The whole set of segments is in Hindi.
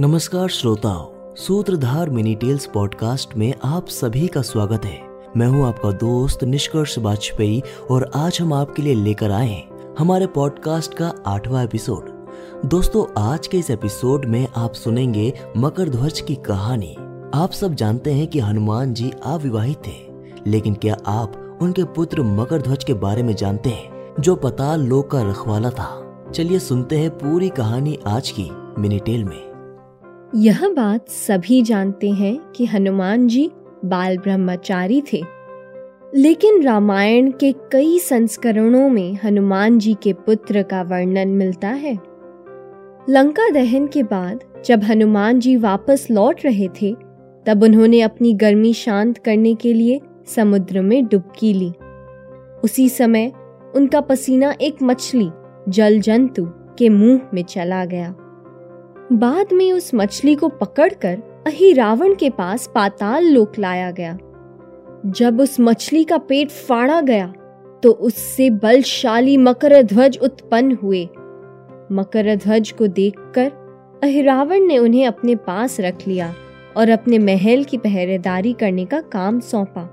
नमस्कार श्रोताओं, सूत्रधार मिनी टेल्स पॉडकास्ट में आप सभी का स्वागत है। मैं हूँ आपका दोस्त निष्कर्ष वाजपेयी और आज हम आपके लिए लेकर आए हैं हमारे पॉडकास्ट का आठवां एपिसोड। दोस्तों, आज के इस एपिसोड में आप सुनेंगे मकर ध्वज की कहानी। आप सब जानते हैं कि हनुमान जी अविवाहित थे, लेकिन क्या आप उनके पुत्र मकर ध्वज के बारे में जानते हैं, जो पताल लोक का रखवाला था? चलिए सुनते हैं पूरी कहानी आज की मिनीटेल में। यह बात सभी जानते हैं कि हनुमान जी बाल ब्रह्मचारी थे। लेकिन रामायण के कई संस्करणों में हनुमान जी के पुत्र का वर्णन मिलता है। लंका दहन के बाद जब हनुमान जी वापस लौट रहे थे, तब उन्होंने अपनी गर्मी शांत करने के लिए समुद्र में डुबकी ली। उसी समय उनका पसीना एक मछली जल जंतु के मुँह में चला गया। बाद में उस मछली को पकड़कर अही रावण के पास पाताल लोक लाया गया। जब उस मछली का पेट फाड़ा गया तो उससे बलशाली मकर ध्वज उत्पन्न हुए। मकर ध्वज को देखकर अहिरावण ने उन्हें अपने पास रख लिया और अपने महल की पहरेदारी करने का काम सौंपा।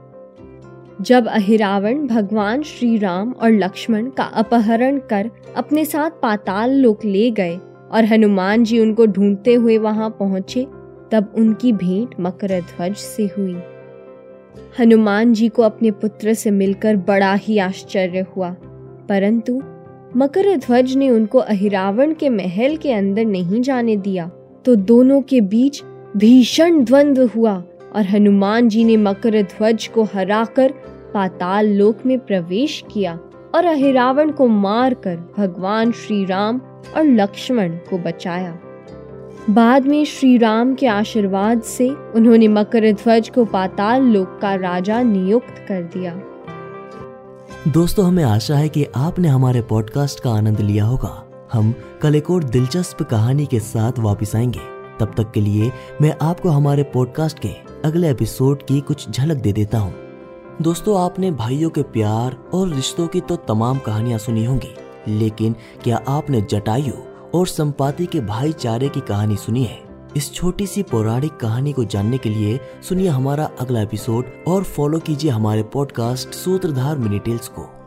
जब अहिरावण भगवान श्री राम और लक्ष्मण का अपहरण कर अपने साथ पाताल लोक ले गए और हनुमान जी उनको ढूंढते हुए वहाँ पहुँचे, तब उनकी भेंट मकर ध्वज से हुई। हनुमान जी को अपने पुत्र से मिलकर बड़ा ही आश्चर्य हुआ, परंतु मकर ध्वज ने उनको अहिरावण के महल के अंदर नहीं जाने दिया तो दोनों के बीच भीषण द्वंद्व हुआ और हनुमान जी ने मकर ध्वज को हराकर पाताल लोक में प्रवेश किया। और अहिरावण को मारकर भगवान श्री राम और लक्ष्मण को बचाया। बाद में श्री राम के आशीर्वाद से उन्होंने मकर ध्वज को पाताल लोक का राजा नियुक्त कर दिया। दोस्तों, हमें आशा है कि आपने हमारे पॉडकास्ट का आनंद लिया होगा। हम कल एक और दिलचस्प कहानी के साथ वापस आएँगे। तब तक के लिए मैं आपको हमारे पॉडकास्ट के अगले एपिसोड की कुछ झलक दे देता हूँ। दोस्तों, आपने भाइयों के प्यार और रिश्तों की तो तमाम कहानियाँ सुनी होंगी, लेकिन क्या आपने जटायु और संपाति के भाईचारे की कहानी सुनी है? इस छोटी सी पौराणिक कहानी को जानने के लिए सुनिए हमारा अगला एपिसोड और फॉलो कीजिए हमारे पॉडकास्ट सूत्रधार मिनिटेल्स को।